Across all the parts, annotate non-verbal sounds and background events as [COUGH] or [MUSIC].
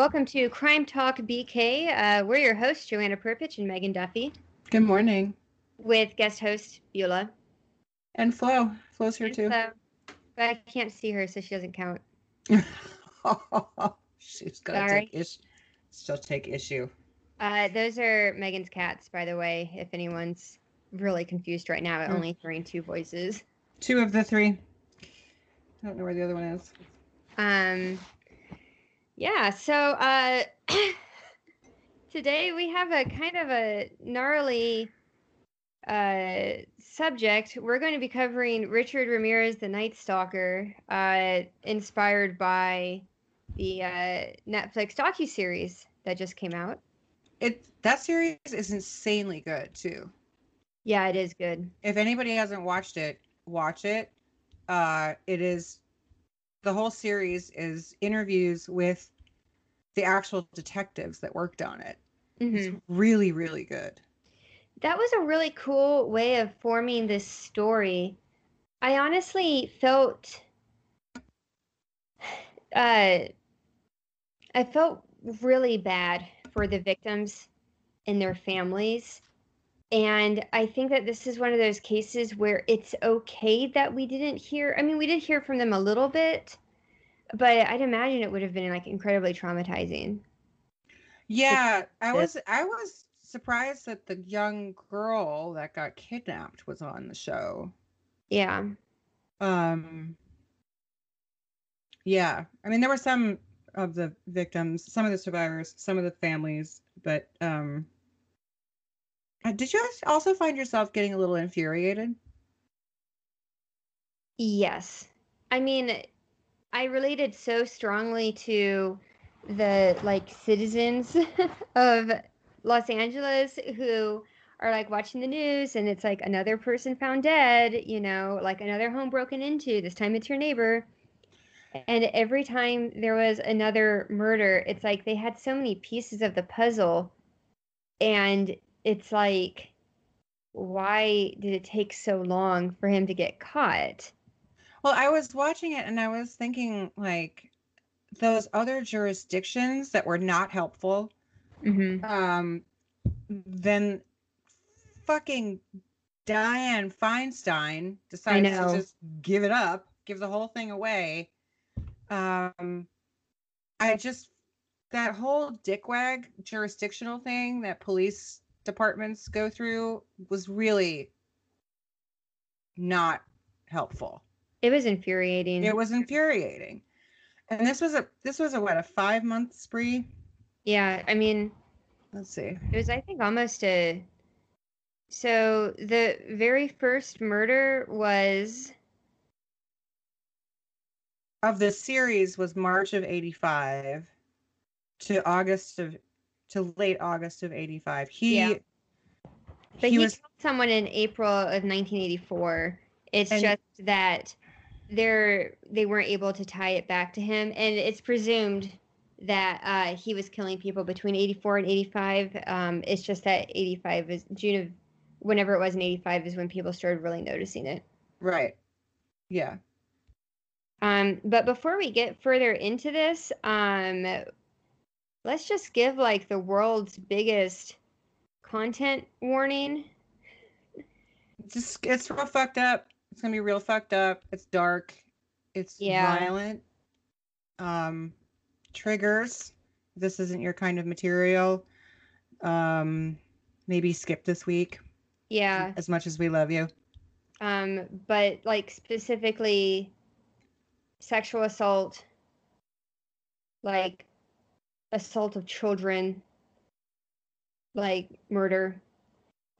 Welcome to Crime Talk BK. Uh, we're your hosts, Joanna Perpich and Megan Duffy, Good morning. with guest host Beulah. And Flo. Flo's here too. So, but I can't see her, so she doesn't count. [LAUGHS] She's gonna Sorry. take issue. She'll take issue. Uh, those are Megan's cats, by the way, if anyone's really confused right now at Hmm. only hearing two voices. Two of the three. I don't know where the other one is. Um, yeah, so uh, [COUGHS] today we have a kind of a gnarly uh, subject. We're going to be covering Richard Ramirez, the Night Stalker, uh, inspired by the uh, Netflix docu-series that just came out. It that series is insanely good too. Yeah, it is good. If anybody hasn't watched it, watch it. Uh, it is the whole series is interviews with the actual detectives that worked on it. Mhm. It's really, really good. That was a really cool way of forming this story. I honestly felt uh I felt really bad for the victims and their families. And I think that this is one of those cases where it's okay that we didn't hear. I mean, we did hear from them a little bit, but I'd imagine it would have been like incredibly traumatizing. Yeah, I was I was surprised that the young girl that got kidnapped was on the show. Yeah. Um Yeah, I mean there were some of the victims, some of the survivors, some of the families, but um Uh, did you also find yourself getting a little infuriated? Yes. I mean, I related so strongly to the like citizens [LAUGHS] of Los Angeles who are like watching the news and it's like another person found dead, you know, like another home broken into. This time it's your neighbor. And every time there was another murder, it's like they had so many pieces of the puzzle. And it's like, why did it take so long for him to get caught? Well, I was watching it and I was thinking like those other jurisdictions that were not helpful Mm-hmm. um then fucking Dianne Feinstein decides to just give it up, give the whole thing away. Um I just that whole dickwag jurisdictional thing that police departments go through was really not helpful. It was infuriating. It was infuriating. And this was a this was a what a 5 month spree. yeah, I mean, Let's see. it was I think almost a so the very first murder was of the series was March of 85 to August of to late August of 85. He Yeah. but he, he, was killed someone in April of 1984. It's And- just that they're they weren't able to tie it back to him and it's presumed that uh, he was killing people between 84 and 85. Um, it's just that 85 is June of whenever it was in 85 is when people started really noticing it. right. Yeah. Um, but before we get further into this, um, let's just give like the world's biggest content warning. Just it's real fucked up. It's going to be real fucked up. It's dark. It's Yeah. violent. Um triggers. This isn't your kind of material. Um maybe skip this week Yeah. as much as we love you. Um, but like specifically sexual assault, like assault of children, like murder.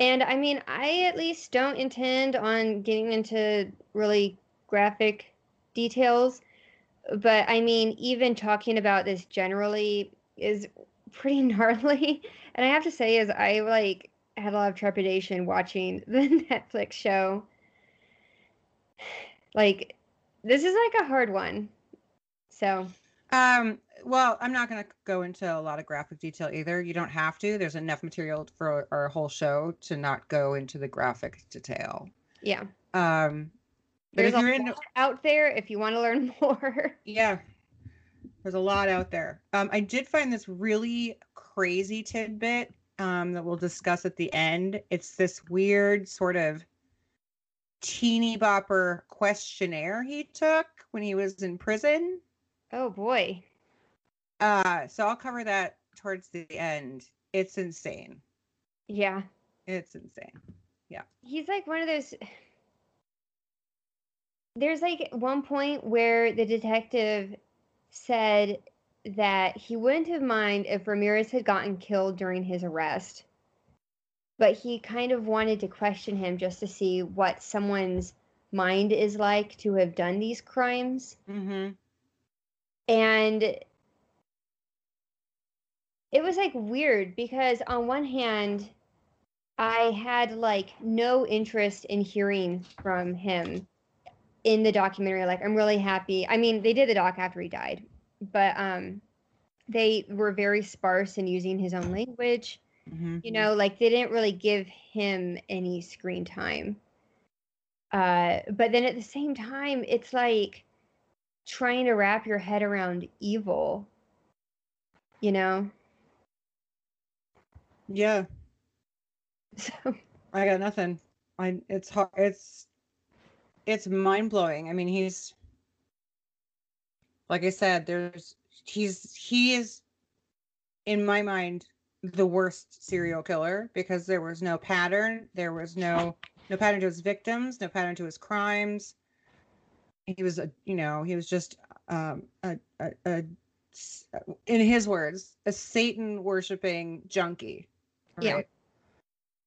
And I mean, I at least don't intend on getting into really graphic details, but I mean, even talking about this generally is pretty [LAUGHS] gnarly. And I have to say, is I like had a lot of trepidation watching [LAUGHS] the Netflix show. [SIGHS] Like, this is like a hard one. So, Um, well, I'm not going to go into a lot of graphic detail either. You don't have to. There's enough material for our whole show to not go into the graphic detail. yeah. Um, but There's if a you're lot out there if you want to learn [LAUGHS] more. yeah, There's a lot out there. Um, I did find this really crazy tidbit um, that we'll discuss at the end. It's this weird sort of teeny bopper questionnaire he took when he was in prison. Oh boy. Uh, so I'll cover that towards the end. It's insane. Yeah. It's insane. Yeah. He's like one of those. There's like one point where the detective said that he wouldn't have mind if Ramirez had gotten killed during his arrest, but he kind of wanted to question him just to see what someone's mind is like to have done these crimes. Mm-hmm. And it was like weird because on one hand, I had like no interest in hearing from him in the documentary. Like, I'm really happy. I mean, they did the doc after he died, but um, they were very sparse in using his own language. Mm-hmm. You know, like they didn't really give him any screen time. Uh, but then at the same time, it's like trying to wrap your head around evil. You know. Yeah. [LAUGHS] So I got nothing. I it's hard. It's it's mind blowing. I mean, he's like I said. There's he's he is in my mind the worst serial killer because there was no pattern. There was no no pattern to his victims. No pattern to his crimes. He was a you know he was just um a a, a in his words a Satan worshiping junkie. Yeah. right?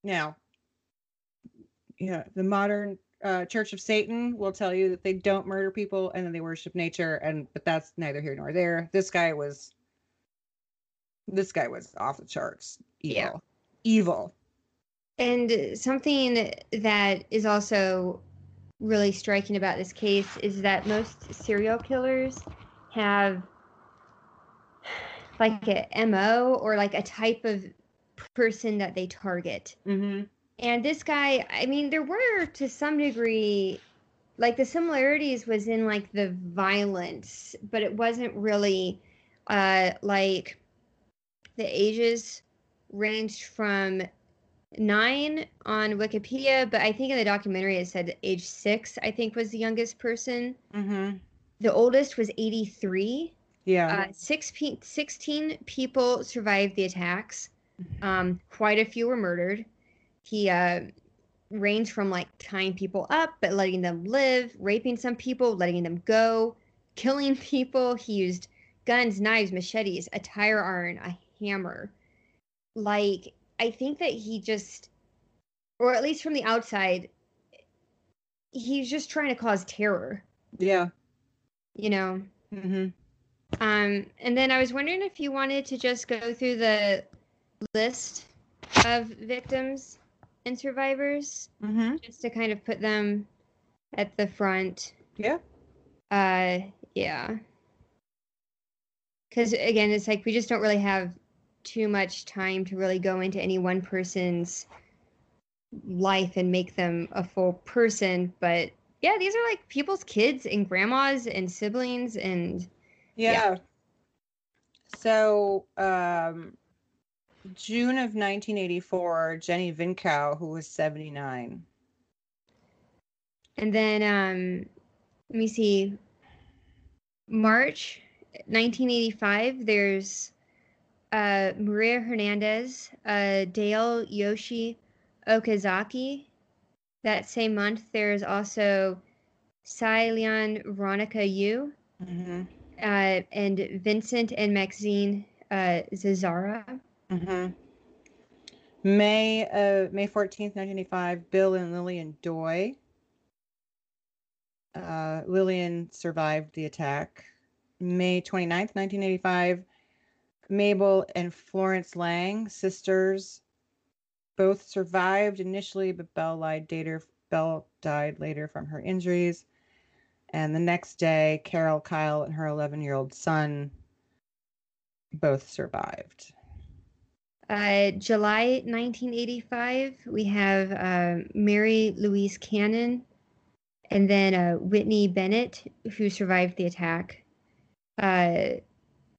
Now, yeah, the modern uh, Church of Satan will tell you that they don't murder people and then they worship nature, and but that's neither here nor there. This guy was, this guy was off the charts. Evil, Yeah. evil. And something that is also really striking about this case is that most serial killers have like a MO or like a type of person that they target. Mm-hmm. And this guy, I mean, there were to some degree like the similarities was in like the violence, but it wasn't really uh like the ages ranged from nine on Wikipedia, but I think in the documentary it said age six, I think was the youngest person. Mm-hmm. The oldest was 83. Yeah. Uh, six pe- 16 people survived the attacks. Um, quite a few were murdered. He uh, ranged from like tying people up, but letting them live, raping some people, letting them go, killing [LAUGHS] people. He used guns, knives, machetes, a tire iron, a hammer. Like, I think that he just, or at least from the outside, he's just trying to cause terror, yeah. you know? Mm-hmm. Um, and then I was wondering if you wanted to just go through the list of victims and survivors, Mm-hmm. just to kind of put them at the front. Yeah. Uh, yeah. Because again, it's like we just don't really have too much time to really go into any one person's life and make them a full person. But yeah, these are like people's kids and grandmas and siblings and Yeah. Yeah. So, um, June of 1984, Jennie Vincow, who was 79. And then um let me see. March 1985, there's uh Maria Hernandez, uh Dayle Yoshie Okazaki. That same month, there's also Tsai-Lian Veronica Yu, Mm-hmm. uh, and Vincent and Maxine uh, Zazzara. Mm-hmm. May uh May 14th, 1985, Bill and Lillian Doi. Uh, Lillian survived the attack. May 29th, 1985, Mabel and Florence Lang, sisters, both survived initially, but Belle lied later. Died later from her injuries. And the next day, Carol, Kyle, and her 11 year old son both survived. Uh, July 1985, we have uh, Mary Louise Cannon and then uh, Whitney Bennett, who survived the attack.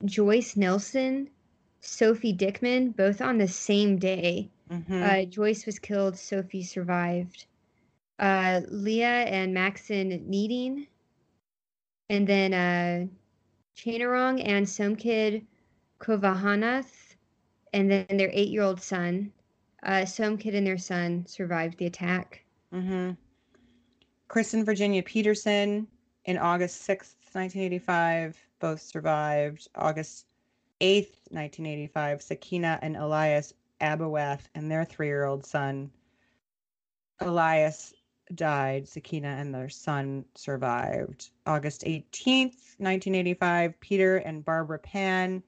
Joyce Nelson, Sophie Dickman, both on the same day. Mhm. Uh, Joyce was killed. Sophie survived. Uh, Leah and Maxon Kneiding, and then uh, Chainarong and Somkid Khovananth, and then their eight-year-old son. Uh, Somkid and their son survived the attack. hmm Kristen Virginia Peterson in August 6th, 1985, both survived. August 8th, 1985, Sakina and Elias Abowath and their three year old son. Elias died. Sakina and their son survived. August 18th, 1985, Peter and Barbara Pan.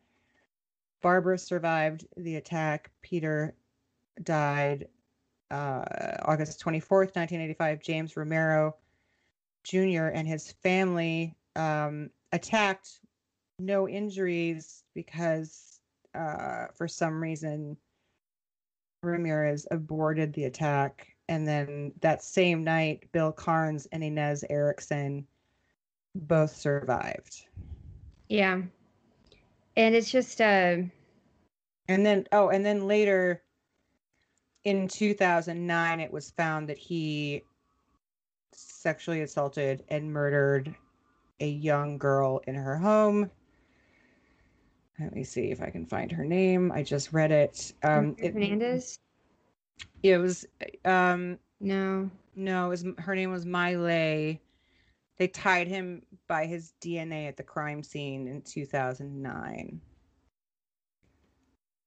Barbara survived the attack. Peter died uh, August 24th, 1985, James Romero Jr. and his family um, attacked, no injuries because uh, for some reason Ramirez aborted the attack. And then that same night, Bill Carns and Inez Erickson both survived. Yeah, and it's just uh, And then, oh, and then later in 2009, it was found that he sexually assaulted and murdered a young girl in her home. Let me see if I can find her name. I just read it. Um, it, Hernandez. it was, um, No. no, it was her name was Miley. They tied him by his DNA at the crime scene in 2009.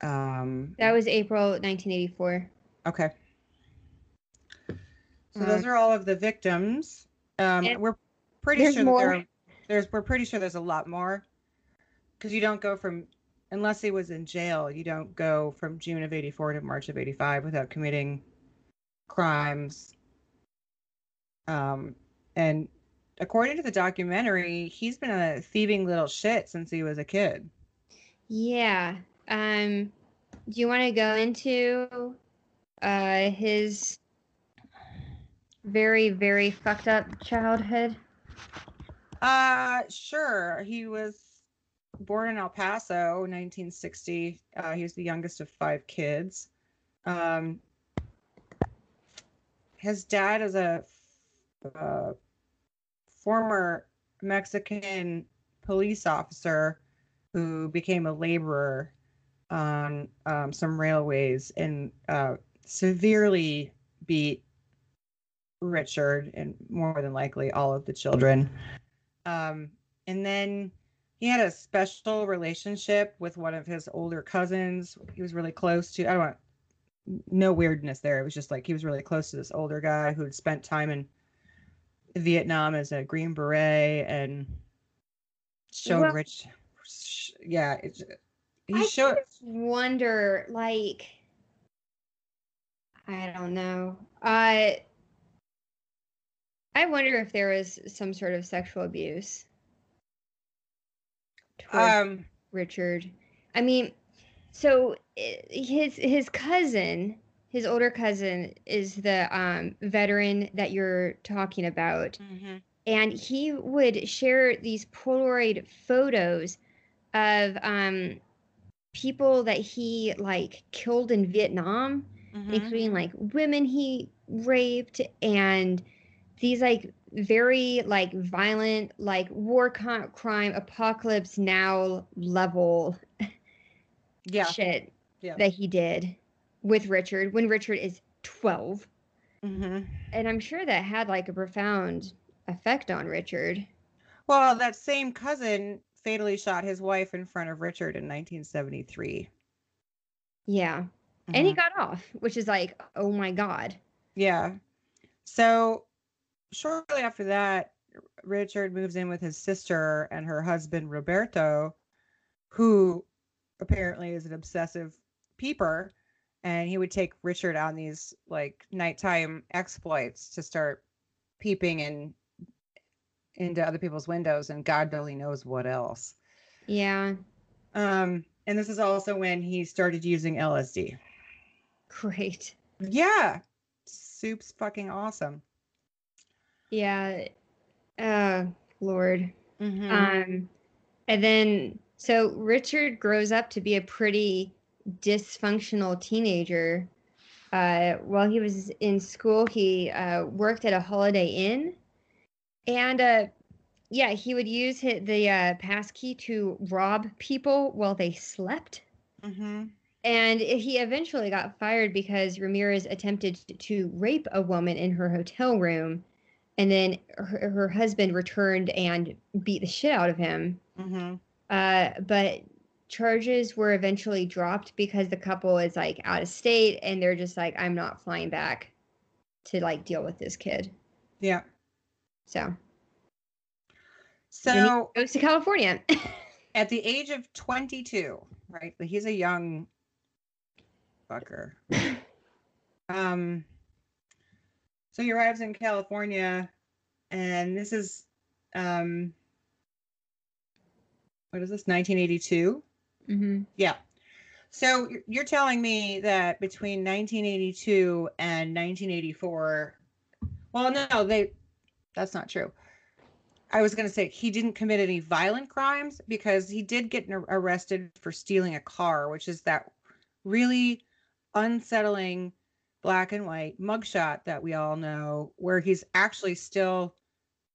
Um, That was April 1984. Okay. So those are all of the victims. Um, we're pretty sure there are, there's we're pretty sure there's a lot more because you don't go from unless he was in jail, you don't go from June of '84 to March of '85 without committing crimes. Um, and according to the documentary, he's been a thieving little shit since he was a kid. Yeah. Um, do you want to go into uh his very very fucked up childhood? Uh, sure. He was born in El Paso, 1960. Uh, he was the youngest of five kids. Um, his dad is a uh, former Mexican police officer who became a laborer on um, some railways and uh, severely beat Richard and more than likely all of the children. Um, and then he had a special relationship with one of his older cousins. He was really close to, I don't want, no weirdness there. It was just like he was really close to this older guy who had spent time in Vietnam as a Green Beret and showed Well- Rich. Yeah, it's, he I showed. just wonder, like, I don't know. Uh, I wonder if there was some sort of sexual abuse Um, Richard. I mean, so his his cousin, his older cousin, is the um, veteran that you're talking about mhm. and he would share these Polaroid photos of um, people that he like killed in Vietnam, Mhm. including like women he raped and these like very like violent like war con- crime apocalypse now level [LAUGHS] Yeah. shit Yeah. that he did with Richard when Richard is 12 hmm and I'm sure that had like a profound effect on Richard. Well, that same cousin fatally shot his wife in front of Richard in 1973. Yeah. And he Mhm. got off, which is like, oh my God. Yeah. So shortly after that, Richard moves in with his sister and her husband Roberto, who apparently is an obsessive peeper, and he would take Richard on these like nighttime exploits to start peeping in into other people's windows and God only knows what else. Yeah. Um, and this is also when he started using LSD. Great. Yeah. Soup's fucking awesome. Yeah. Uh Lord. Mhm. Um and then So Richard grows up to be a pretty dysfunctional teenager. Uh, while he was in school, he uh, worked at a Holiday Inn, and uh, yeah, he would use hi- the uh, pass key to rob people while they slept. Mm-hmm. And he eventually got fired because Ramirez attempted to rape a woman in her hotel room, and then her, her husband returned and beat the shit out of him. Mm-hmm. Uh, but charges were eventually dropped because the couple is like out of state and they're just like, I'm not flying back to like deal with this kid. Yeah. So So goes to California. [LAUGHS] at the age of 22, right? He's a young fucker. [LAUGHS] um, so he arrives in California, and this is, um, what is this? 1982. hmm Yeah. So you're- you're telling me that between 1982 and 1984, well, no, they, that's not true. I was going to say he didn't commit any violent crimes because he did get arrested for stealing a car, which is that really unsettling black and white mugshot that we all know, where he's actually still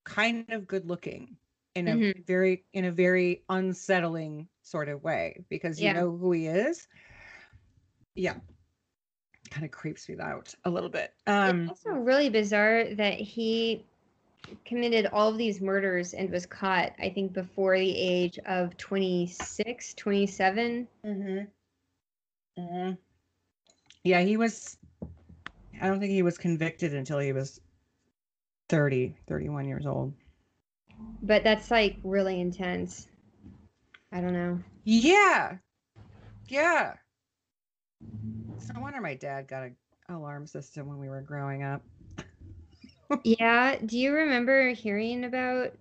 kind of good looking in a Mhm. very in a very unsettling sort of way because you Yeah. know who he is. Yeah. Kind of creeps me out a little bit. Um it's also really bizarre that he committed all of these murders and was caught, I think, before the age of 26, 27. Mhm. Mhm. Yeah, he was I don't think he was convicted until he was 30, 31 years old. But that's like really intense. I don't know. Yeah. Yeah. No wonder my dad got a alarm system when we were growing up. [LAUGHS] Yeah. Do you remember hearing about?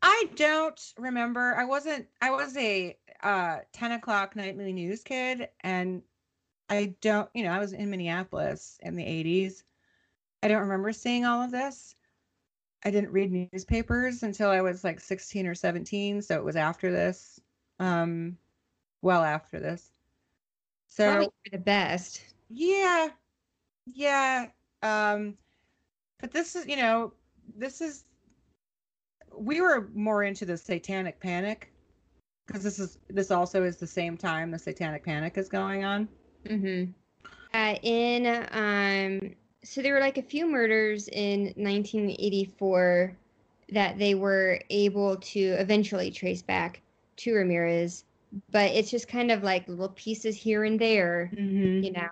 I don't remember. I wasn't I was a uh 10 o'clock nightly news kid and I don't you know, I was in Minneapolis in the 80s. I don't remember seeing all of this. I didn't read newspapers until I was like 16 or 17, so it was after this. Um well after this. So Probably the best. yeah. Yeah. Um but this is, you know, this is we were more into the satanic panic because this is this also is the same time the satanic panic is going on. Mm-hmm. Uh, in um, so there were like a few murders in 1984 that they were able to eventually trace back to Ramirez, but it's just kind of like little pieces here and there, Mm-hmm. you know.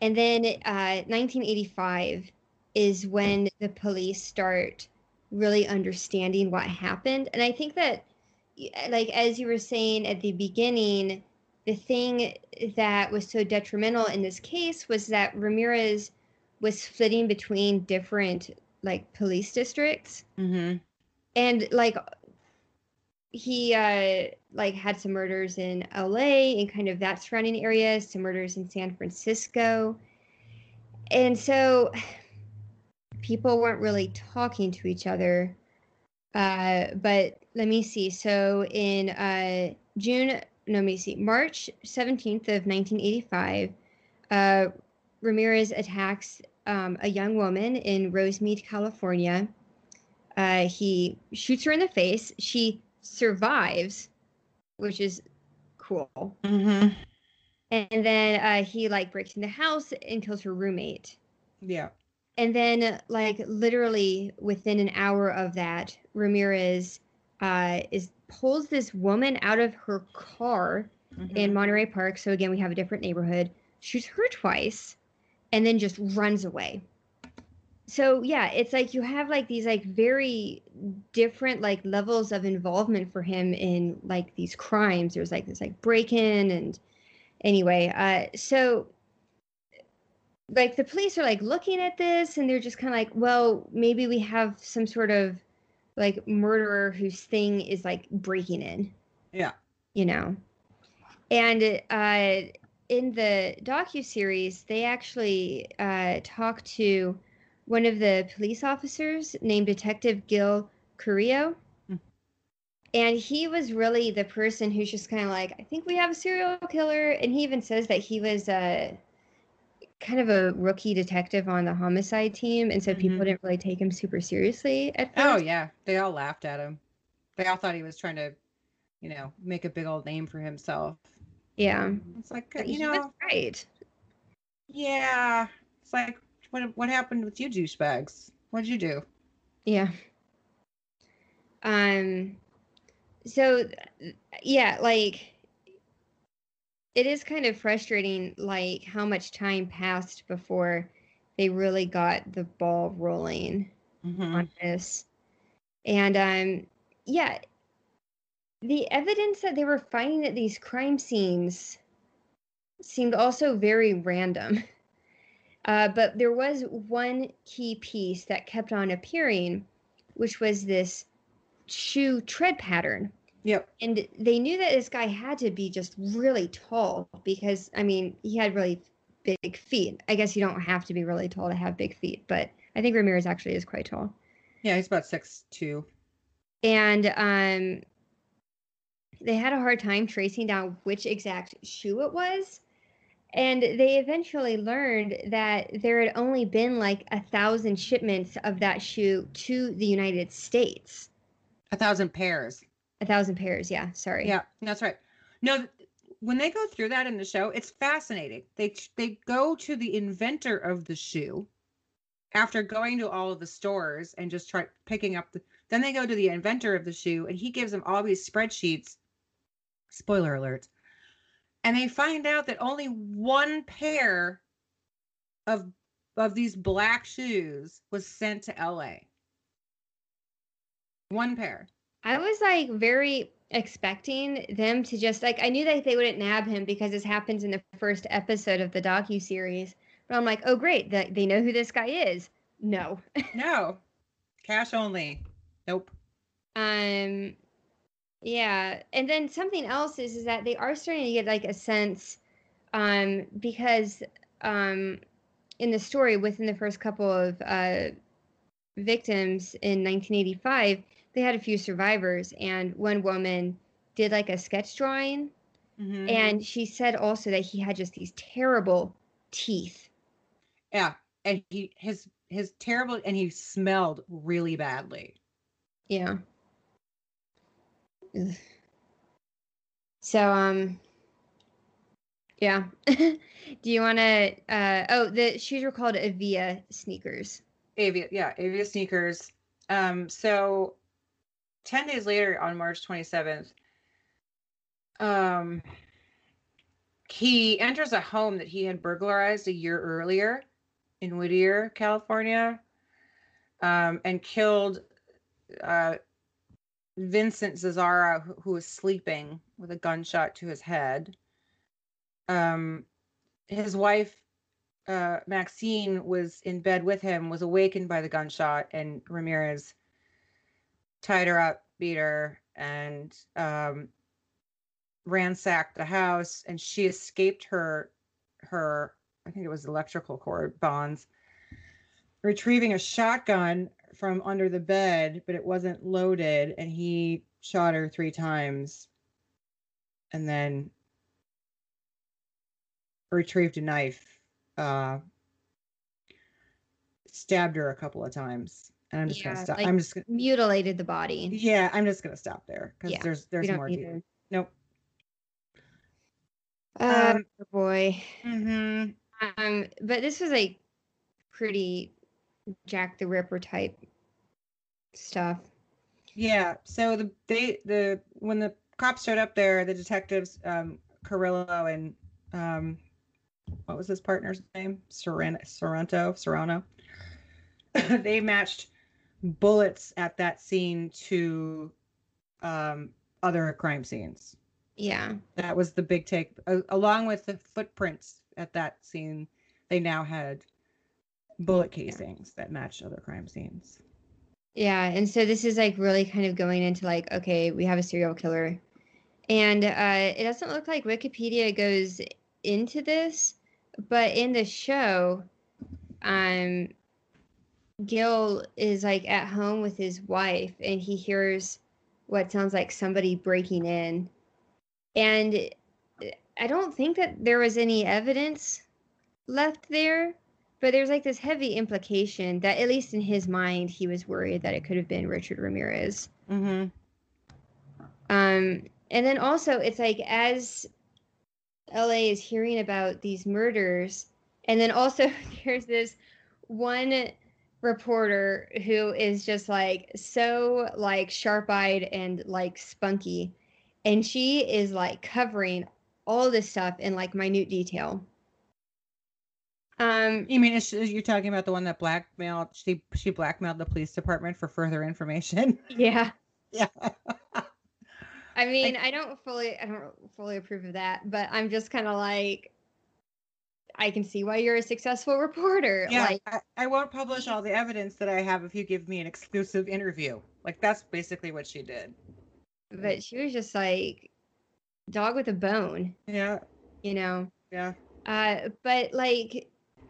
And then uh, 1985 is when the police start really understanding what happened, and I think that, like as you were saying at the beginning, the thing that was so detrimental in this case was that Ramirez was flitting between different like police districts Mm-hmm. and like he uh like had some murders in LA and kind of that surrounding area, some murders in San Francisco. And so people weren't really talking to each other. Uh but let me see. So in uh June no, see. March 17th of 1985, uh, Ramirez attacks um, a young woman in Rosemead, California. Uh, he shoots her in the face. She survives, which is cool. Mm-hmm. And then uh, he like breaks in the house and kills her roommate. Yeah. And then, like literally within an hour of that, Ramirez uh, is pulls this woman out of her car Mm-hmm. in Monterey Park. So again, we have a different neighborhood. Shoots her twice, and then just runs away. So yeah, it's like you have like these like very different like levels of involvement for him in like these crimes. There's like this like break in and anyway, uh, so like the police are like looking at this and they're just kind of like, well, maybe we have some sort of like murderer whose thing is like breaking in Yeah. you know and uh in the docu series they actually uh talk to one of the police officers named detective gil carrillo Mm. and he was really the person who's just kind of like, I think we have a serial killer. And he even says that he was a kind of a rookie detective on the homicide team. And so people Mhm. didn't really take him super seriously at first. Oh yeah, they all laughed at him. They all thought he was trying to, you know, make a big old name for himself. Yeah. It's like But you know, right? yeah. It's like what what happened with you douchebags? What'd you do? Yeah. Um so yeah, like it is kind of frustrating like how much time passed before they really got the ball rolling Mhm. on this. And um yeah, the evidence that they were finding at these crime scenes seemed also very random. [LAUGHS] Uh, but there was one key piece that kept on appearing, which was this shoe tread pattern. Yep. And they knew that this guy had to be just really tall because, I mean, he had really big feet. I guess you don't have to be really tall to have big feet, but I think Ramirez actually is quite tall. Yeah, he's about six two. And um, they had a hard time tracing down which exact shoe it was. And they eventually learned that there had only been like a thousand shipments of that shoe to the United States. A thousand pairs. A thousand pairs, yeah, sorry. Yeah, that's right. No, when they go through that in the show, it's fascinating. They they go to the inventor of the shoe after going to all of the stores and just try picking up the. Then they go to the inventor of the shoe, and he gives them all these spreadsheets. Spoiler alert. And they find out that only one pair of of these black shoes was sent to LA. One pair. I was like very expecting them to just like I knew that they wouldn't nab him because this happens in the first episode of the docu series. But I'm like, oh great, that they know who this guy is. No. No. Cash only. Nope. Um yeah, and then something else is is that they are starting to get like a sense um because um in the story within the first couple of uh victims in 1985 they had a few survivors and one woman did like a sketch drawing Mhm. and she said also that he had just these terrible teeth yeah, and he his his terrible and he smelled really badly. Yeah. Ugh. So um yeah. [LAUGHS] Do you want to uh oh the shoes were called Avia sneakers. Avia, yeah, Avia sneakers. Um, so ten days later, on March twenty seventh, um, he enters a home that he had burglarized a year earlier in Whittier, California, um, and killed uh, Vincent Zazzara, who, who was sleeping with a gunshot to his head. Um, his wife uh, Maxine was in bed with him, was awakened by the gunshot, and Ramirez tied her up, beat her, and um, ransacked the house. And she escaped her her I think it was electrical cord bonds, retrieving a shotgun from under the bed, but it wasn't loaded, and he shot her three times, and then retrieved a knife uh stabbed her a couple of times and i'm just Yeah, gonna stop like- i'm just Mutilated the body. yeah i'm just gonna stop there because Yeah, there's there's more need to to- nope Oh Um, boy. hmm Um but this was like pretty Jack the Ripper type stuff. yeah so the they the when the cops showed up there the detectives um carrillo and um what was his partner's name sorrento serrano [LAUGHS] they matched bullets at that scene to um other crime scenes Yeah. That was the big take. A- along with the footprints at that scene, they now had bullet casings that matched other crime scenes. Yeah, and so this is like really kind of going into like, okay, we have a serial killer. And uh, it doesn't look like Wikipedia goes into this, but in the show, um, Gil is like at home with his wife and he hears what sounds like somebody breaking in. And I don't think that there was any evidence left there, but there's like this heavy implication that, at least in his mind, he was worried that it could have been Richard Ramirez. Mm-hmm. Um, and then also, it's like as LA is hearing about these murders, and then also [LAUGHS] there's this one reporter who is just like so like sharp-eyed and like spunky and she is like covering all this stuff in like minute detail um You mean you're talking about the one that blackmailed she she blackmailed the police department for further information? [LAUGHS] yeah yeah. i mean i don't fully i don't fully approve of that but i'm just kind of like i can see why you're a successful reporter Yeah, like I, I won't publish all the evidence that I have if you give me an exclusive interview. Like that's basically what she did. but she was just like dog with a bone Yeah, you know yeah. Uh, but like,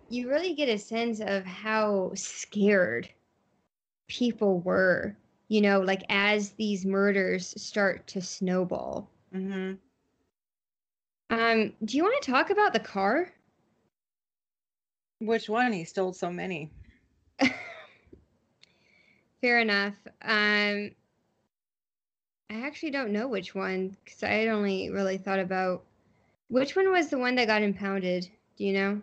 you really get a sense of how scared people were, you know, like as these murders start to snowball. Mm-hmm. Um, do you want to talk about the car? Which one? He stole so many. [LAUGHS] Fair enough. Um, I actually don't know which one because I had only really thought about which one was the one that got impounded. Do you know?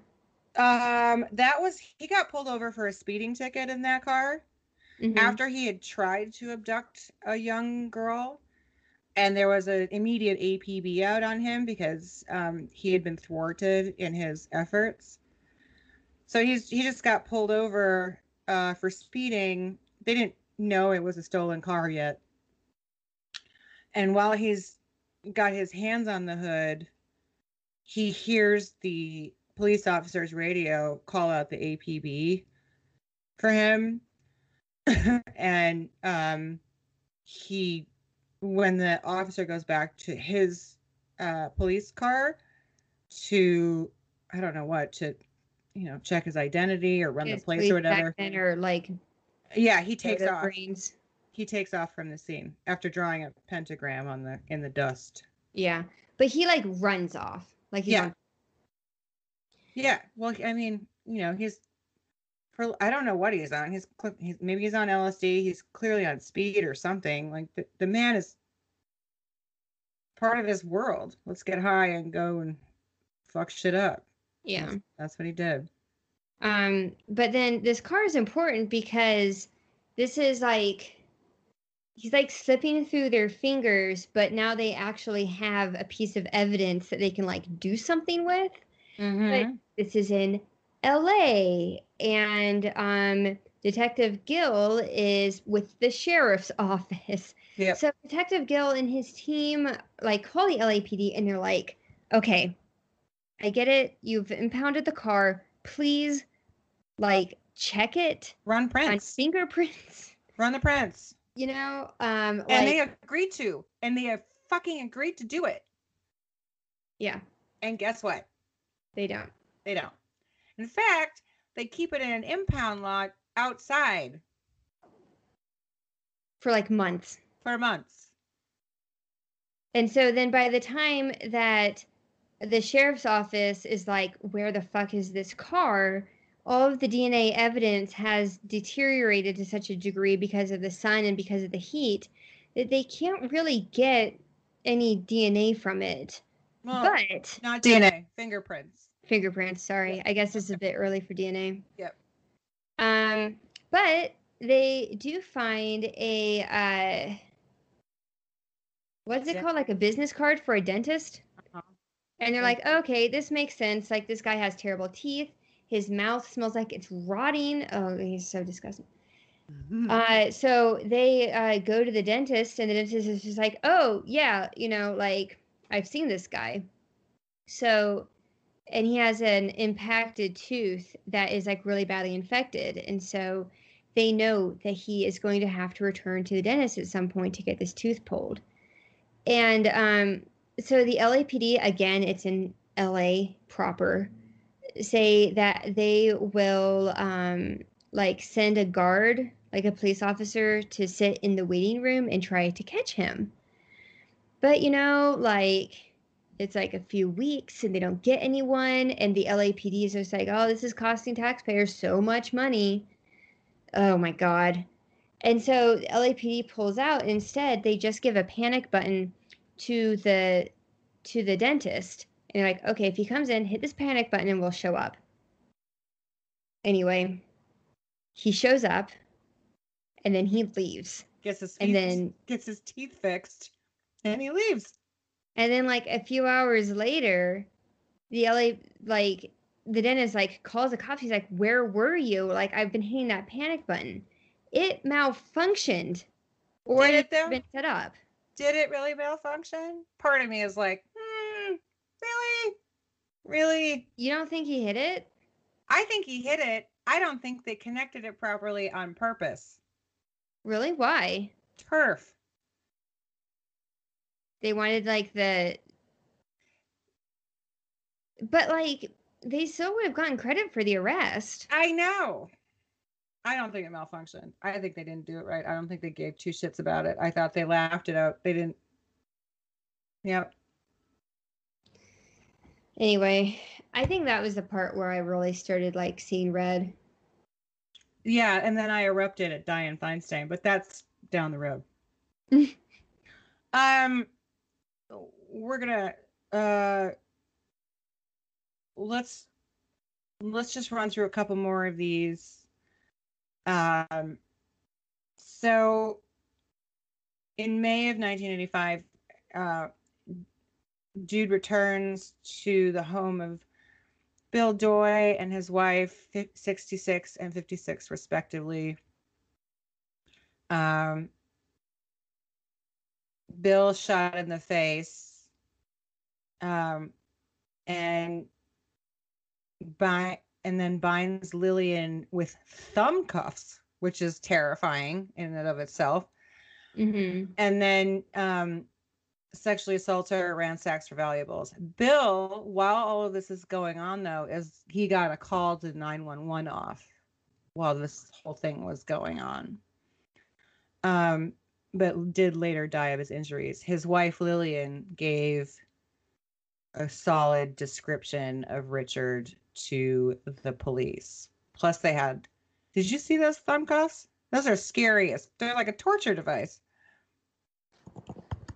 Um, that was he got pulled over for a speeding ticket in that car Mhm. after he had tried to abduct a young girl, and there was an immediate APB out on him because um, he had been thwarted in his efforts. So he's he just got pulled over uh, for speeding. They didn't know it was a stolen car yet, and while he's got his hands on the hood, he hears the police officer's radio call out the APB for him. [LAUGHS] and um, he, when the officer goes back to his uh, police car to, I don't know what, to, you know, check his identity or run the place or whatever. or like Yeah, he takes off. brains. He takes off from the scene after drawing a pentagram on the in the dust. Yeah, but he like runs off. Like he's Yeah. on Yeah, well, I mean, you know, he's for I don't know what he's on. He's, he's maybe he's on LSD. He's clearly on speed or something. Like the, the man is part of his world. Let's get high and go and fuck shit up. Yeah. That's, that's what he did. Um, but then this car is important because this is like he's like slipping through their fingers, but now they actually have a piece of evidence that they can like do something with. Mm-hmm. This is in LA and um Detective Gil is with the sheriff's [LAUGHS] office. Yep. So Detective Gil and his team like call the LAPD and they're like, "Okay, I get it. You've impounded the car. Please, like, check it Run on Prince. fingerprints. [LAUGHS] Run the prints. You know, um, and they like, agreed to. And they have fucking agreed to do it. yeah, And guess what? they don't. They don't. In fact, they keep it in an impound lot outside for like months. for months. And so then by the time that the sheriff's office is like, where the fuck is this car? All of the DNA evidence has deteriorated to such a degree because of the sun and because of the heat that they can't really get any DNA from it. Well, but not DNA, fingerprints. fingerprints, sorry. I guess it's a bit early for DNA. Yep. Um, but they do find a uh what's it Yeah. called? Like a business card for a dentist. And they're like, okay, this makes sense. Like this guy has terrible teeth. His mouth smells like it's rotting. Oh, he's so disgusting. Mhm. Uh, so they uh, go to the dentist, and the dentist is just like, "Oh, yeah, you know, like I've seen this guy." So, and he has an impacted tooth that is like really badly infected, and so they know that he is going to have to return to the dentist at some point to get this tooth pulled. And um, so the LAPD again, it's in LA proper, say that they will um, like send a guard like a police officer to sit in the waiting room and try to catch him. But you know, like it's like a few weeks and they don't get anyone and the LAPD is just like, "Oh, this is costing taxpayers so much money." Oh my god. And so LAPD pulls out instead they just give a panic button to the to the dentist and like, "Okay, if he comes in, hit this panic button and we'll show up." Anyway, he shows up and then he leaves. Gets his And then gets his teeth fixed, and he leaves. And then like a few hours later, the LA like the dentist like calls the cops. He's like, "Where were you? Like I've been hitting that panic button. It malfunctioned, or Did it it's though? been set up." Did it really malfunction? Part of me is like, hmm, really, really. You don't think he hit it? I think he hit it. I don't think they connected it properly on purpose. Really? Why? Turf. They wanted like the, but like they still would have gotten credit for the arrest. I know. I don't think it malfunctioned. I think they didn't do it right. I don't think they gave two shits about it. I thought they laughed it out. They didn't. Yep. Anyway, I think that was the part where I really started like seeing red. Yeah, and then I erupted at Dianne Feinstein, but that's down the road. [LAUGHS] um, we're gonna uh, let's let's just run through a couple more of these. Um, so in May of 1985, uh, Jude returns to the home of Bill Doi and his wife, 66 and 56, respectively. Um, Bill shot in the face, um, and by and then binds Lillian with thumb cuffs, which is terrifying in and of itself. Mm-hmm. And then um, sexually assaults her, ransacks for valuables. Bill, while all of this is going on, though, is he got a call to 911 off while this whole thing was going on. Um, but did later die of his injuries. His wife Lillian gave a solid description of Richard to the police. Plus, they had. Did you see those thumb cuffs? Those are scariest. They're like a torture device.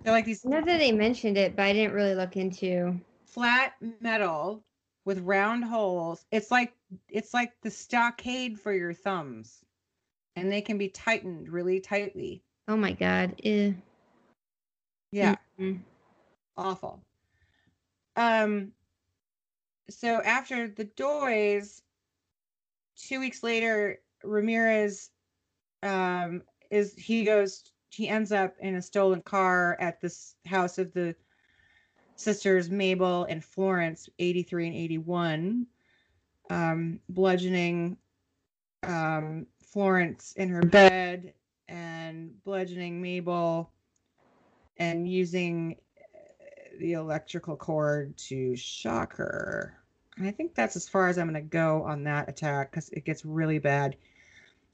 They're like these Not that they mentioned it, but I didn't really look into. flat metal with round holes. It's like it's like the stockade for your thumbs, and they can be tightened really tightly. Oh my god. Ew. Yeah, Mhm. awful. Um. So after the Dois, two weeks later, Ramirez, um, is he goes he ends up in a stolen car at this house of the sisters Mabel and Florence, 83 and 81, um, bludgeoning um, Florence in her bed and bludgeoning Mabel and using uh, the electrical cord to shock her. And I think that's as far as I'm going to go on that attack because it gets really bad.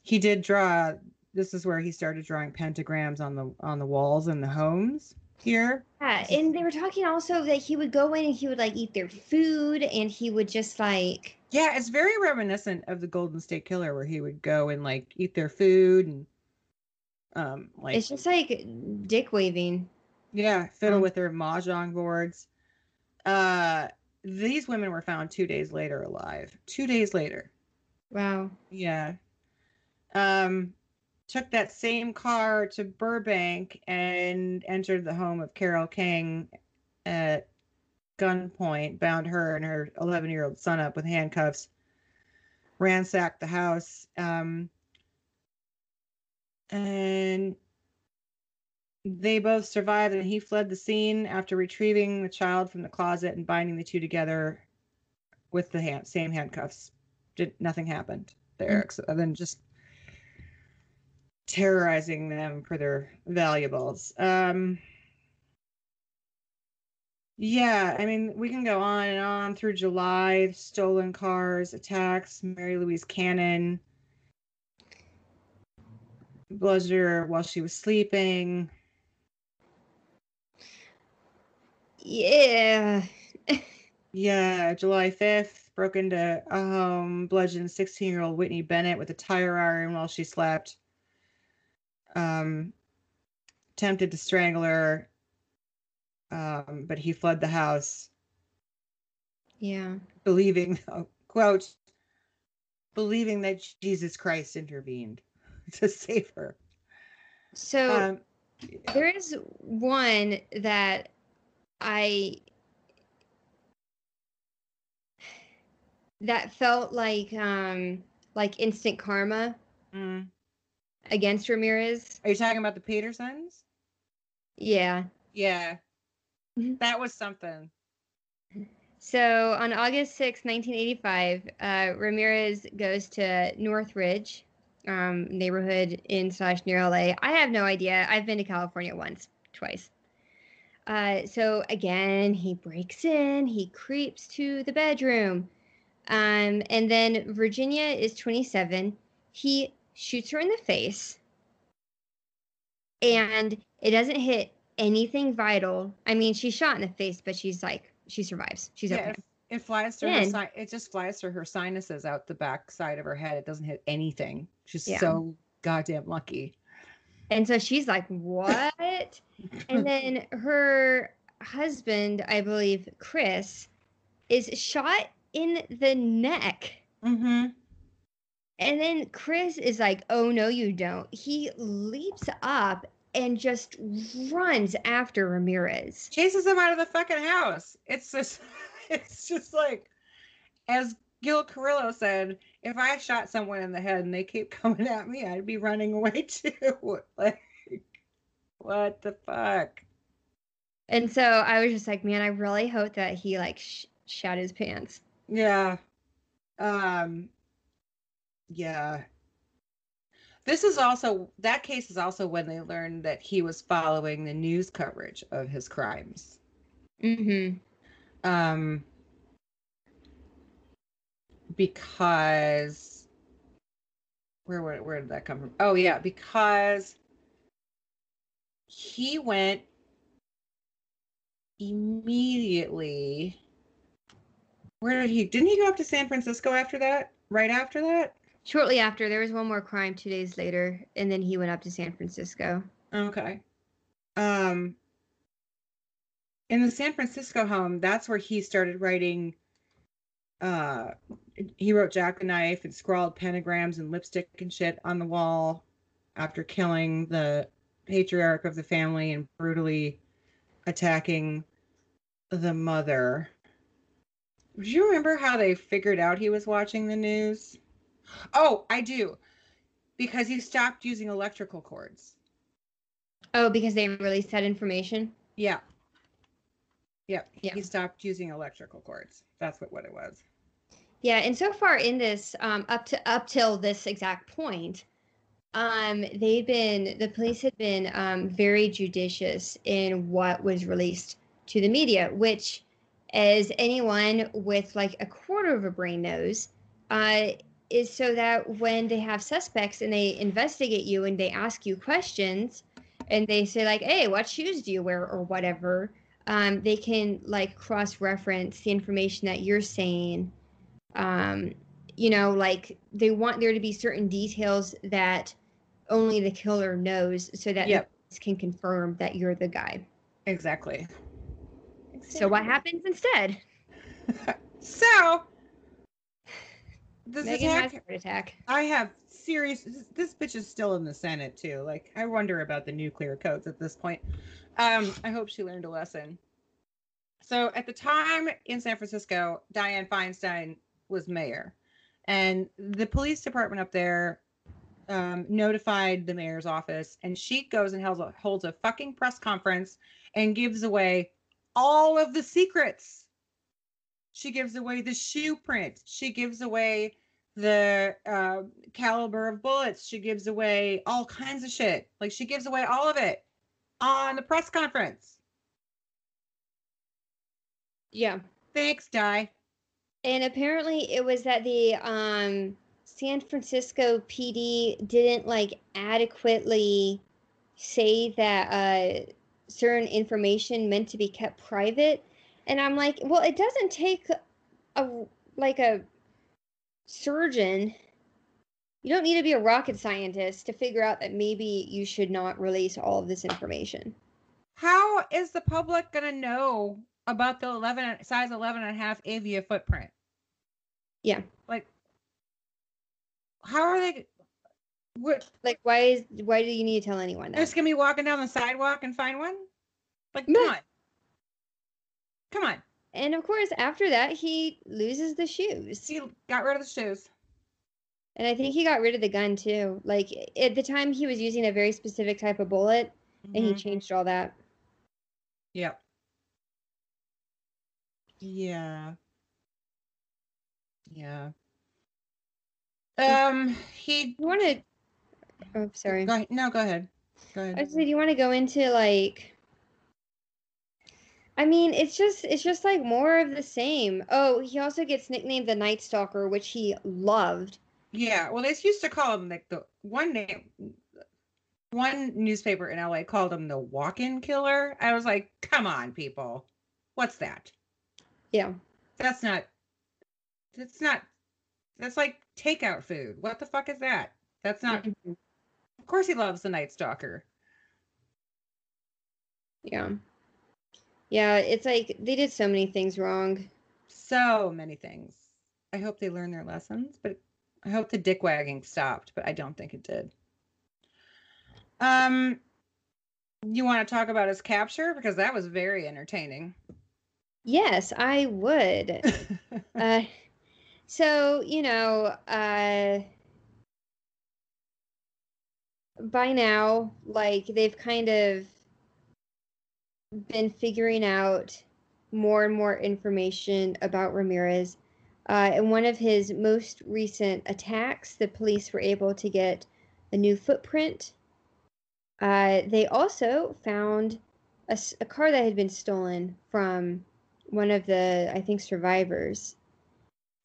He did draw. This is where he started drawing pentagrams on the on the walls in the homes here. Yeah, and they were talking also that he would go in and he would like eat their food and he would just like Yeah, it's very reminiscent of the Golden State Killer, where he would go and like eat their food and um like it's just like dick waving. yeah, fiddle Um, with their mahjong boards. Uh, these women were found two days later alive. Two days later. Wow. Yeah. Um, took that same car to Burbank and entered the home of Carol King at gunpoint, bound her and her 11 year old son up with handcuffs, ransacked the house. Um, and they both survived, and he fled the scene after retrieving the child from the closet and binding the two together with the hand, same handcuffs. Did nothing happened there, ex- other than just terrorizing them for their valuables. Um, yeah, I mean, we can go on and on through July. Stolen cars, attacks, Mary Louise Cannon. her while she was sleeping. Yeah. Yeah, July 5th, broke into a home, bludgeoned 16 year old Whitney Bennett with a tire iron while she slept. Um, attempted to strangle her, um, but he fled the house, Yeah. believing, [LAUGHS] quote, believing that Jesus Christ intervened [LAUGHS] to save her. So Um, there is one that I that felt like um like instant karma mm. against Ramirez. Are you talking about the Petersens? Yeah. Yeah. Mhm. That was something. So on August sixth, 1985, uh, Ramirez goes to Northridge um, neighborhood in slash near LA. I have no idea. I've been to California once, twice. Uh, so again, he breaks in, he creeps to the bedroom. Um, and then Virginia is 27. He shoots her in the face. And it doesn't hit anything vital. I mean, she's shot in the face, but she's like, she survives. She's Yeah, okay. it, it flies through her Then- si- it just flies through her sinuses out the back side of her head. It doesn't hit anything. She's Yeah. so goddamn lucky. And so she's like, What? and then her husband, I believe, Chris, is shot in the neck. mm-hmm. And then Chris is like, Oh, no, you don't. He leaps up and just runs after Ramirez. Chases him out of the fucking house. It's just [LAUGHS] it's just like as Gil Carrillo said, if I shot someone in the head and they keep [LAUGHS] coming at me, I'd be running away [LAUGHS] too. [LAUGHS] like what the fuck? And so I was just like, Man, I really hope that he like sh- shat his pants. Yeah. Um yeah. This is also that case is also when they learned that he was following the news coverage of his crimes. Mm hmm. Um because where where where did that come from? Oh yeah, because he went immediately where did he didn't he go up to San Francisco after that? Right after that? Shortly after, there was one more crime two days later, and then he went up to San Francisco. Okay. Um in the San Francisco home, that's where he started writing uh he wrote Jack the Knife and scrawled pentagrams and lipstick and shit on the wall after killing the patriarch of the family and brutally attacking the mother. Do you remember how they figured out he was watching the news? Oh, I do. Because he stopped using electrical cords. Oh, because they released that information? Yeah. Yeah. Yeah. He stopped using electrical cords. That's what, what it was. Yeah, and so far in this, um, up to up till this exact point, um, they've been the police had been um, very judicious in what was released to the media, which, as anyone with like a quarter of a brain knows, uh, is so that when they have suspects and they investigate you and they ask you questions, and they say like, "Hey, what shoes do you wear?" or whatever, um, they can like cross-reference the information that you're saying um, you know, like they want there to be certain details that only the killer knows so that Yep. can confirm that you're the guy. Exactly. So what happens instead? [LAUGHS] So this Megan has a attack, heart attack. I have serious. This, this bitch is still in the Senate too. Like I wonder about the nuclear codes at this point. Um, I hope she learned a lesson. So at the time in San Francisco, Dianne Feinstein was mayor, and the police department up there um, notified the mayor's office, and she goes and holds a, holds a fucking press conference and gives away all of the secrets. She gives away the shoe print. She gives away the uh, caliber of bullets. She gives away all kinds of shit. Like she gives away all of it on the press conference. Yeah. Thanks, Di. And apparently it was that the um San Francisco PD didn't like adequately say that uh, certain information meant to be kept private. And I'm like, well, it doesn't take a like a surgeon. You don't need to be a rocket scientist to figure out that maybe you should not release all of this information. How is the public going to know about the 11 size 11 and a half avia footprint? Yeah. Like how are they what like why is why do you need to tell anyone they're that? just gonna be walking down the sidewalk and find one? Like come on. Come on. And of course, after that, he loses the shoes. He got rid of the shoes. And I think he got rid of the gun too. Like at the time, he was using a very specific type of bullet, and he Mhm. changed all that. Yep. Yeah. Yeah. Um he You want to? Oh, sorry. go ahead. No, go ahead. Go ahead. I said, do you want to go into like? I mean, it's just it's just like more of the same. Oh, he also gets nicknamed the Night Stalker, which he loved. Yeah, well, they used to call him like the one name, one newspaper in LA called him the walk-in killer. I was like, come on, people, what's that? Yeah, That's not. That's not. That's like takeout food. What the fuck is that? That's not. Of course, he loves the Night Stalker. yeah, yeah. It's like they did so many things wrong. So many things. I hope they learn their lessons, but I hope the dick wagging stopped, but I don't think it did. Um, you want to talk about his capture because that was very entertaining. Yes, I would. [LAUGHS] uh, so you know, uh, by now, like they've kind of been figuring out more and more information about Ramirez. Uh, in one of his most recent attacks, the police were able to get a new footprint. Uh, they also found a, a car that had been stolen from one of the, I think, survivors.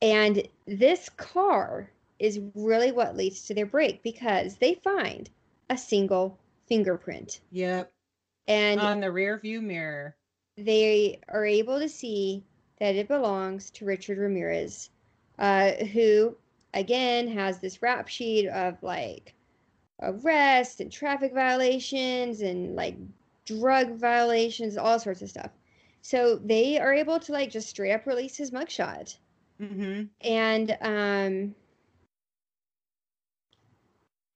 And this car is really what leads to their break because they find a single fingerprint. yep. And On the rear view mirror. they are able to see that it belongs to Richard Ramirez, uh, who again has this rap sheet of like arrests and traffic violations and like drug violations, all sorts of stuff. So they are able to like just straight up release his mugshot. Hmm And um,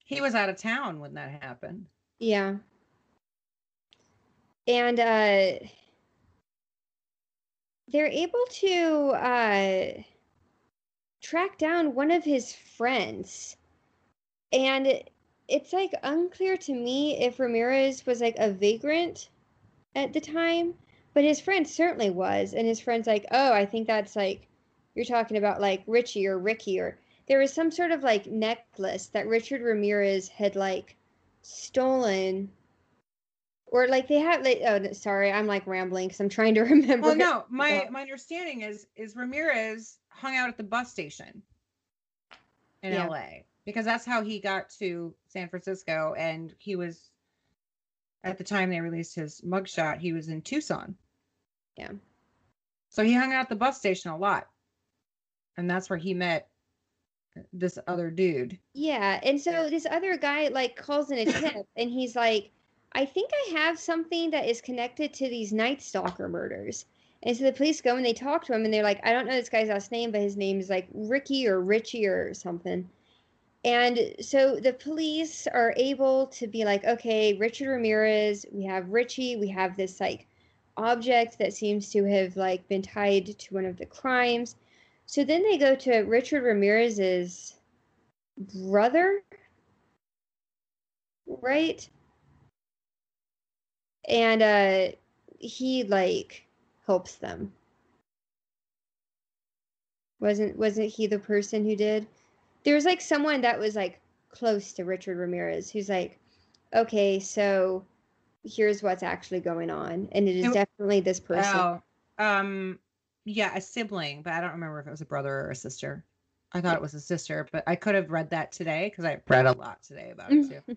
He was out of town when that happened. yeah. And uh, they're able to uh, track down one of his friends. And it's like unclear to me if Ramirez was like a vagrant at the time, but his friend certainly was. And his friend's like, oh, I think that's like, you're talking about like Richie or Ricky or there was some sort of like necklace that Richard Ramirez had like stolen. Or like they have like oh sorry I'm like rambling because I'm trying to [LAUGHS] remember. Well, no, my Yeah. my understanding is is Ramirez hung out at the bus station in Yeah. LA because that's how he got to San Francisco, and he was at the time they released his mugshot. He was in Tucson. Yeah. So he hung out at the bus station a lot, and that's where he met this other dude. Yeah, and so this other guy like calls in a [LAUGHS] tip, and he's like, "I think I have something that is connected to these Night Stalker murders." And so the police go and they talk to him, and they're like, "I don't know this guy's last name, but his name is like Ricky or Richie or something." And so the police are able to be like, "Okay, Richard Ramirez, we have Richie, we have this like object that seems to have like been tied to one of the crimes." So then they go to Richard Ramirez's brother, right? And uh he like helps them. Wasn't wasn't he the person who did? There was like someone that was like close to Richard Ramirez who's like, okay, so here's what's actually going on, and it is It- definitely this person. Oh, um, yeah, a sibling, but I don't remember if it was a brother or a sister. I thought it was a sister, but I could have read that today because I read a lot today about it too. [LAUGHS]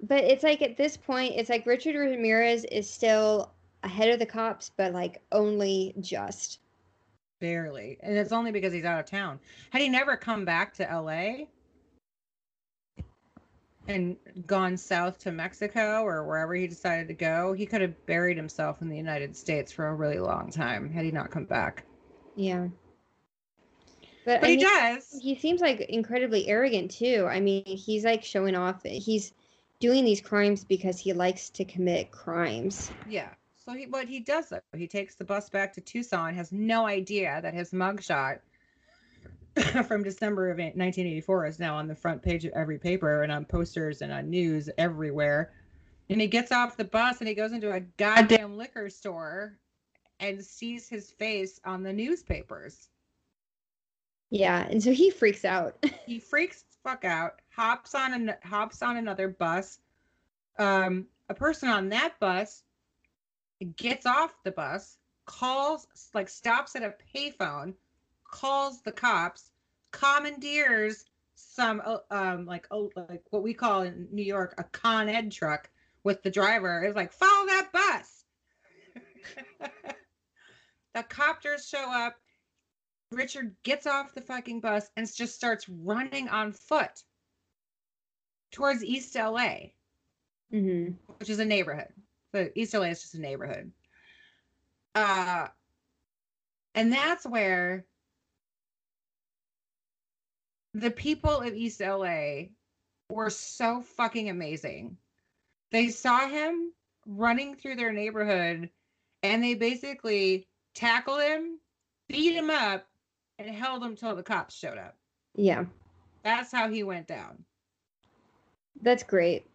but it's like at this point, it's like Richard Ramirez is still ahead of the cops, but like only just. Barely. And it's only because he's out of town. Had he never come back to LA and gone south to Mexico or wherever he decided to go, he could have buried himself in the United States for a really long time had he not come back. Yeah. But, But he mean, does. he seems like incredibly arrogant too. I mean, he's like showing off. He's doing these crimes because he likes to commit crimes. Yeah. So he what he does though, he takes the bus back to Tucson, has no idea that his mugshot [COUGHS] from December of 1984 is now on the front page of every paper and on posters and on news everywhere. And he gets off the bus and he goes into a goddamn liquor store and sees his face on the newspapers. Yeah, and so he freaks out. [LAUGHS] He freaks the fuck out, hops on an hops on another bus. Um, a person on that bus gets off the bus, calls like stops at a payphone, calls the cops, commandeers some uh, um like oh like what we call in New York a Con Ed truck with the driver. It's like follow that bus. [LAUGHS] the copters show up. Richard gets off the fucking bus and just starts running on foot towards East LA hmm which is a neighborhood. So East LA is just a neighborhood. Uh and that's where the people of East LA were so fucking amazing. They saw him running through their neighborhood and they basically tackled him, beat him up, and held him till the cops showed up. Yeah, That's how he went down. that's great.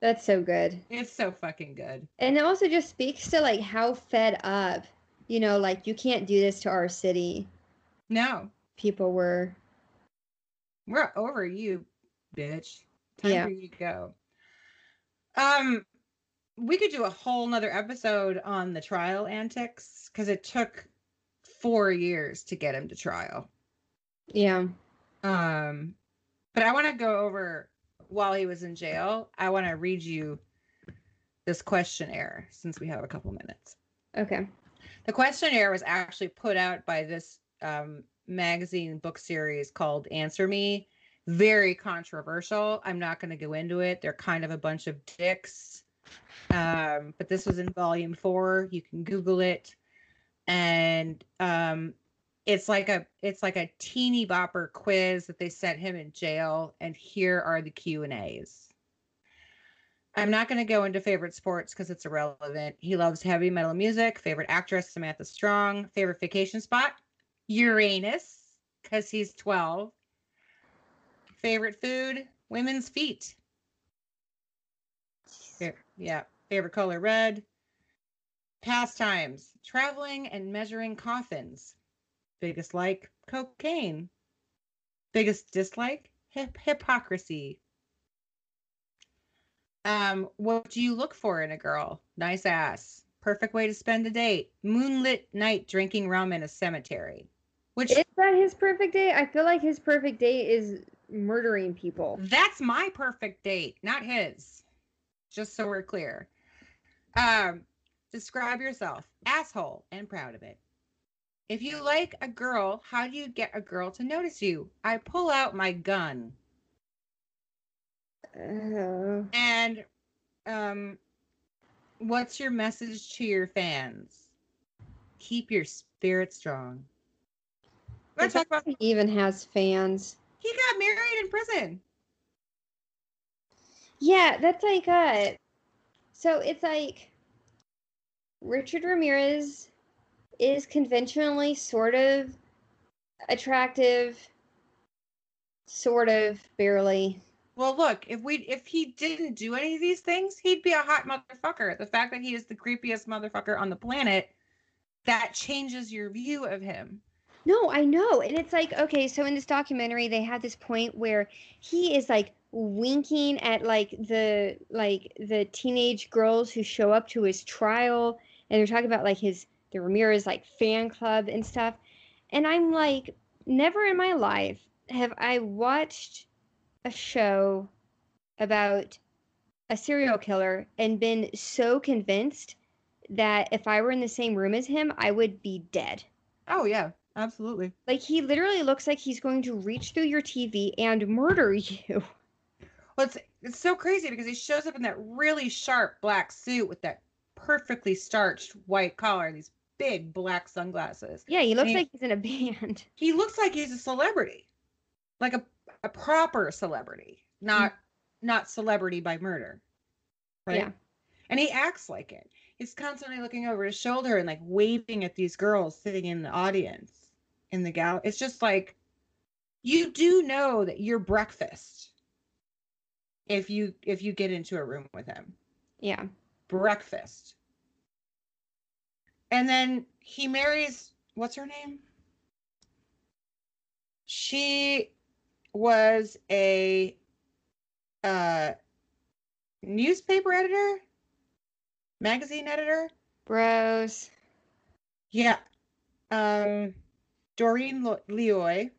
That's so good. It's so fucking good. And it also just speaks to like how fed up, you know, like you can't do this to our city. No, People were. We're over you, bitch. Time Yeah. for you to go. Um, we could do a whole nother episode on the trial antics because it took four years to get him to trial. Yeah. Um, but I want to go over while he was in jail. I want to read you this questionnaire since we have a couple minutes. Okay. The questionnaire was actually put out by this um, magazine book series called Answer Me. Very controversial. I'm not going to go into it. They're kind of a bunch of dicks. Um, but this was in volume four. You can Google it, and um, it's like a it's like a teeny bopper quiz that they sent him in jail. And here are the Q and A's. I'm not going to go into favorite sports because it's irrelevant. He loves heavy metal music. Favorite actress, Samantha Strong. Favorite vacation spot, Uranus, because he's 12. Favorite food, women's feet. Yeah. Favorite color, red. Pastimes, traveling and measuring coffins. Biggest like, cocaine. Biggest dislike, hip- hypocrisy. Um, what do you look for in a girl? Nice ass. Perfect way to spend a date. Moonlit night drinking rum in a cemetery. Which Is that his perfect date? I feel like his perfect date is murdering people. that's my perfect date, not his. Just so we're clear. Um, describe yourself. Asshole and proud of it. If you like a girl, how do you get a girl to notice you? I pull out my gun. Uh, And um what's your message to your fans? Keep your spirit strong. We're talk about he even has fans. he got married in prison. Yeah, that's like uh so it's like Richard Ramirez is conventionally sort of attractive, sort of barely. Well, look, if we if he didn't do any of these things, he'd be a hot motherfucker. The fact that he is the creepiest motherfucker on the planet, that changes your view of him. No, I know. And it's like, okay, so in this documentary they have this point where he is like winking at like the like the teenage girls who show up to his trial and they're talking about like his the Ramirez like fan club and stuff. And I'm like never in my life have I watched a show about a serial killer and been so convinced that if I were in the same room as him, I would be dead. Oh yeah, absolutely. Like he literally looks like he's going to reach through your TV and murder [LAUGHS] you. Well, it's it's so crazy because he shows up in that really sharp black suit with that perfectly starched white collar, these big black sunglasses. Yeah, he looks he- like he's in a [LAUGHS] band. He looks like he's a celebrity, like a a proper celebrity, not not celebrity by murder, right? Yeah. And he acts like it. He's constantly looking over his shoulder and like waving at these girls sitting in the audience in the gal. It's just like you do know that you're breakfast if you if you get into a room with him. Yeah. Breakfast. And then he marries what's her name? She was a uh newspaper editor, magazine editor. Bros. Yeah. Um, Doreen Lioy.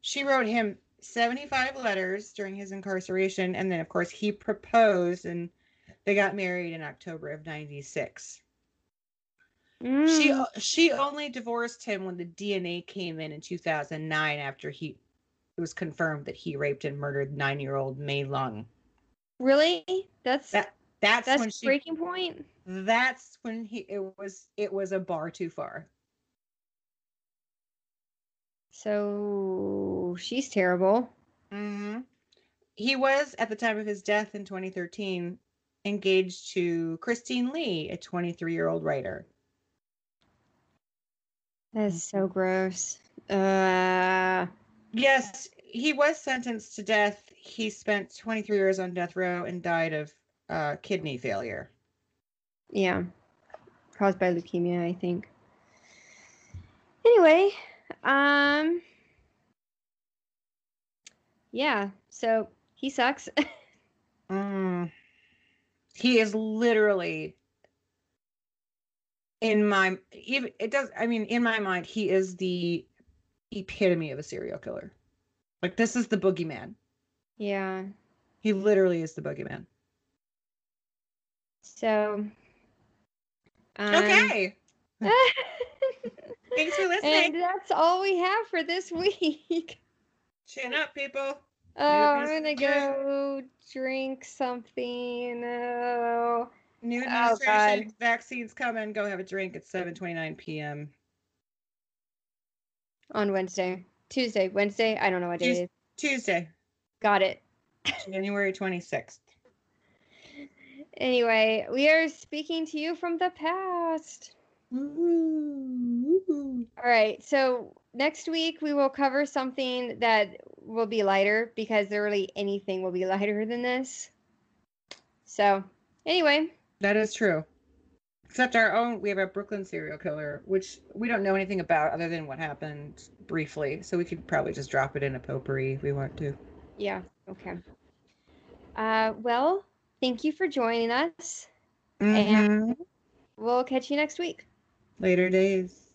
She wrote him 75 letters during his incarceration. And then, of course, he proposed and they got married in October of 96. She, Mm. she only divorced him when the DNA came in in 2009 after he it was confirmed that he raped and murdered nine year old Mei Leung. really? That's That that's, that's when she breaking point. that's when he it was it was a bar too far. So she's terrible. hmm He was, at the time of his death in 2013, engaged to Christine Lee, a 23 year old writer. That's so gross. Uh Yes, he was sentenced to death. He spent 23 years on death row and died of uh, kidney failure. yeah. Caused by leukemia, I think. Anyway, um Yeah, so he sucks. [LAUGHS] Mm. He is literally in my even it does I mean in my mind he is the epitome of a serial killer. Like this is the boogeyman. yeah. He literally is the boogeyman. So um, Okay. [LAUGHS] Thanks for listening. and that's all we have for this [LAUGHS] week. Chin up, people. Oh, I'm gonna go drink something. Oh, New Oh, administration, God. vaccines coming. Go have a drink at 7:29 p.m. on Wednesday, Tuesday, Wednesday. I don't know what day Tues- it is. Tuesday, Got it. January 26th. Anyway, we are speaking to you from the past. Woo-hoo. All right, so next week we will cover something that will be lighter because there really anything will be lighter than this. So, anyway, That is true. Except our own, we have a Brooklyn serial killer, which we don't know anything about other than what happened briefly. So we could probably just drop it in a potpourri if we want to. yeah, okay. Uh, well, thank you for joining us. Mhm. We'll catch you next week. Later days.